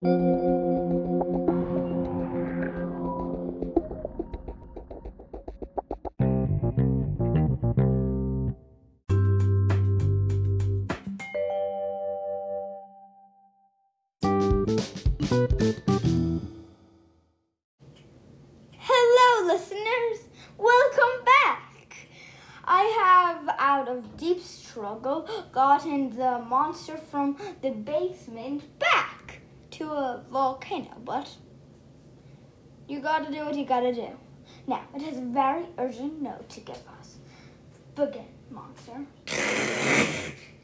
Hello, listeners. Welcome back. I have, out of deep struggle, gotten the monster from the basement back a volcano, but you gotta do what you gotta do. Now, it has a very urgent note to give us. Begin, monster.